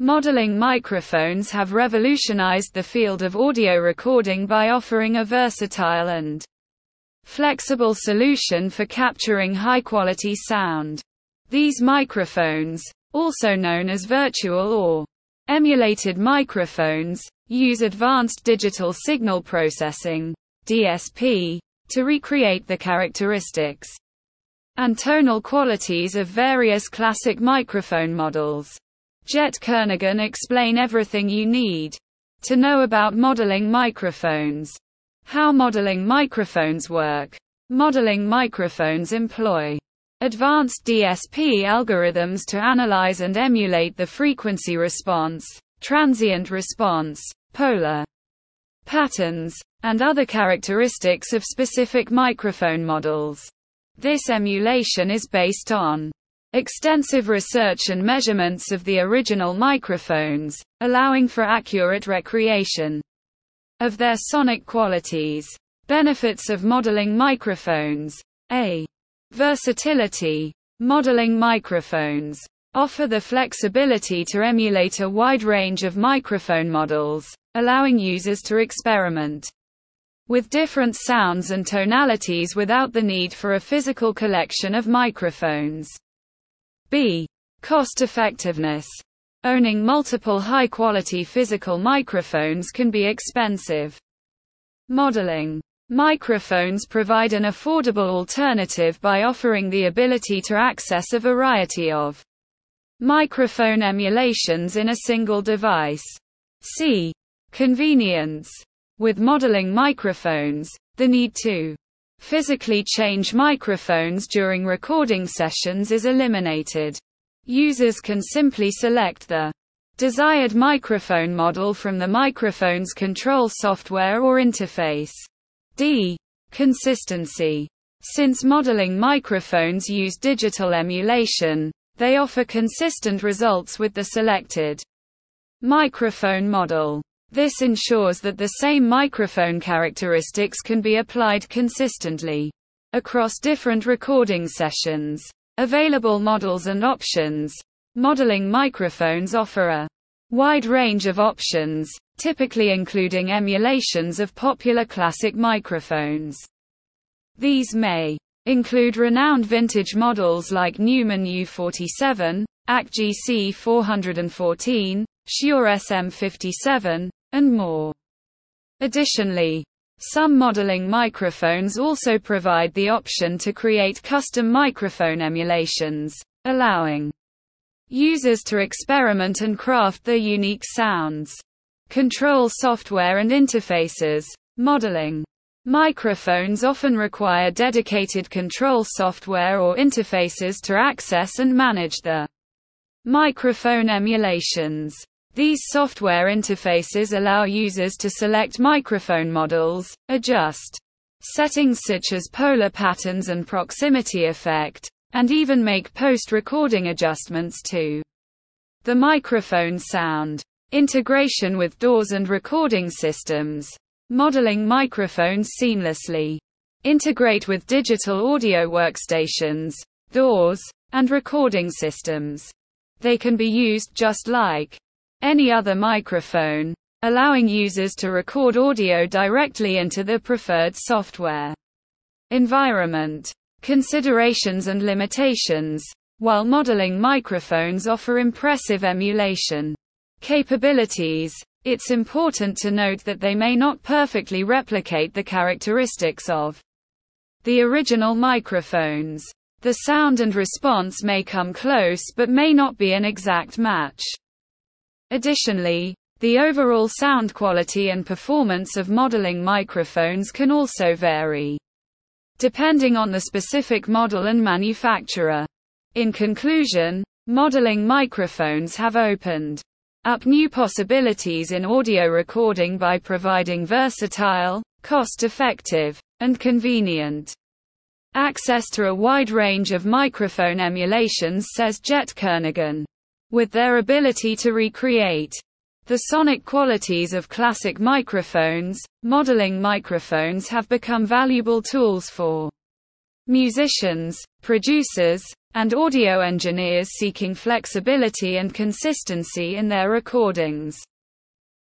Modeling microphones have revolutionized the field of audio recording by offering a versatile and flexible solution for capturing high-quality sound. These microphones, also known as virtual or emulated microphones, use advanced digital signal processing DSP to recreate the characteristics and tonal qualities of various classic microphone models. Jet Kernaghan explain everything you need to know about modeling microphones. How modeling microphones work. Modeling microphones employ advanced DSP algorithms to analyze and emulate the frequency response, transient response, polar patterns, and other characteristics of specific microphone models. This emulation is based on extensive research and measurements of the original microphones, allowing for accurate recreation of their sonic qualities. Benefits of modeling microphones. A. Versatility. Modeling microphones offer the flexibility to emulate a wide range of microphone models, allowing users to experiment with different sounds and tonalities without the need for a physical collection of microphones. B. Cost effectiveness. Owning multiple high quality physical microphones can be expensive. Modeling. Microphones provide an affordable alternative by offering the ability to access a variety of microphone emulations in a single device. C. Convenience. With modeling microphones, the need to Physically change microphones during recording sessions is eliminated. Users can simply select the desired microphone model from the microphone's control software or interface. D. Consistency. Since modeling microphones use digital emulation, they offer consistent results with the selected microphone model. This ensures that the same microphone characteristics can be applied consistently across different recording sessions. Available models and options. Modeling microphones offer a wide range of options, typically including emulations of popular classic microphones. These may include renowned vintage models like Neumann U47, AKG C414, Shure SM57, and more. Additionally, some modeling microphones also provide the option to create custom microphone emulations, allowing users to experiment and craft their unique sounds. Control software and interfaces. Modeling microphones often require dedicated control software or interfaces to access and manage the microphone emulations. These software interfaces allow users to select microphone models, adjust settings such as polar patterns and proximity effect, and even make post-recording adjustments to the microphone sound. Integration with DAWs and recording systems. Modeling microphones seamlessly. Integrate with digital audio workstations, DAWs, and recording systems. They can be used just like any other microphone, allowing users to record audio directly into the preferred software. Environment. Considerations and limitations. While modeling microphones offer impressive emulation capabilities, it's important to note that they may not perfectly replicate the characteristics of the original microphones. The sound and response may come close but may not be an exact match. Additionally, the overall sound quality and performance of modeling microphones can also vary, depending on the specific model and manufacturer. In conclusion, modeling microphones have opened up new possibilities in audio recording by providing versatile, cost-effective, and convenient access to a wide range of microphone emulations says Jet Kernaghan with their ability to recreate the sonic qualities of classic microphones, modeling microphones have become valuable tools for musicians, producers, and audio engineers seeking flexibility and consistency in their recordings.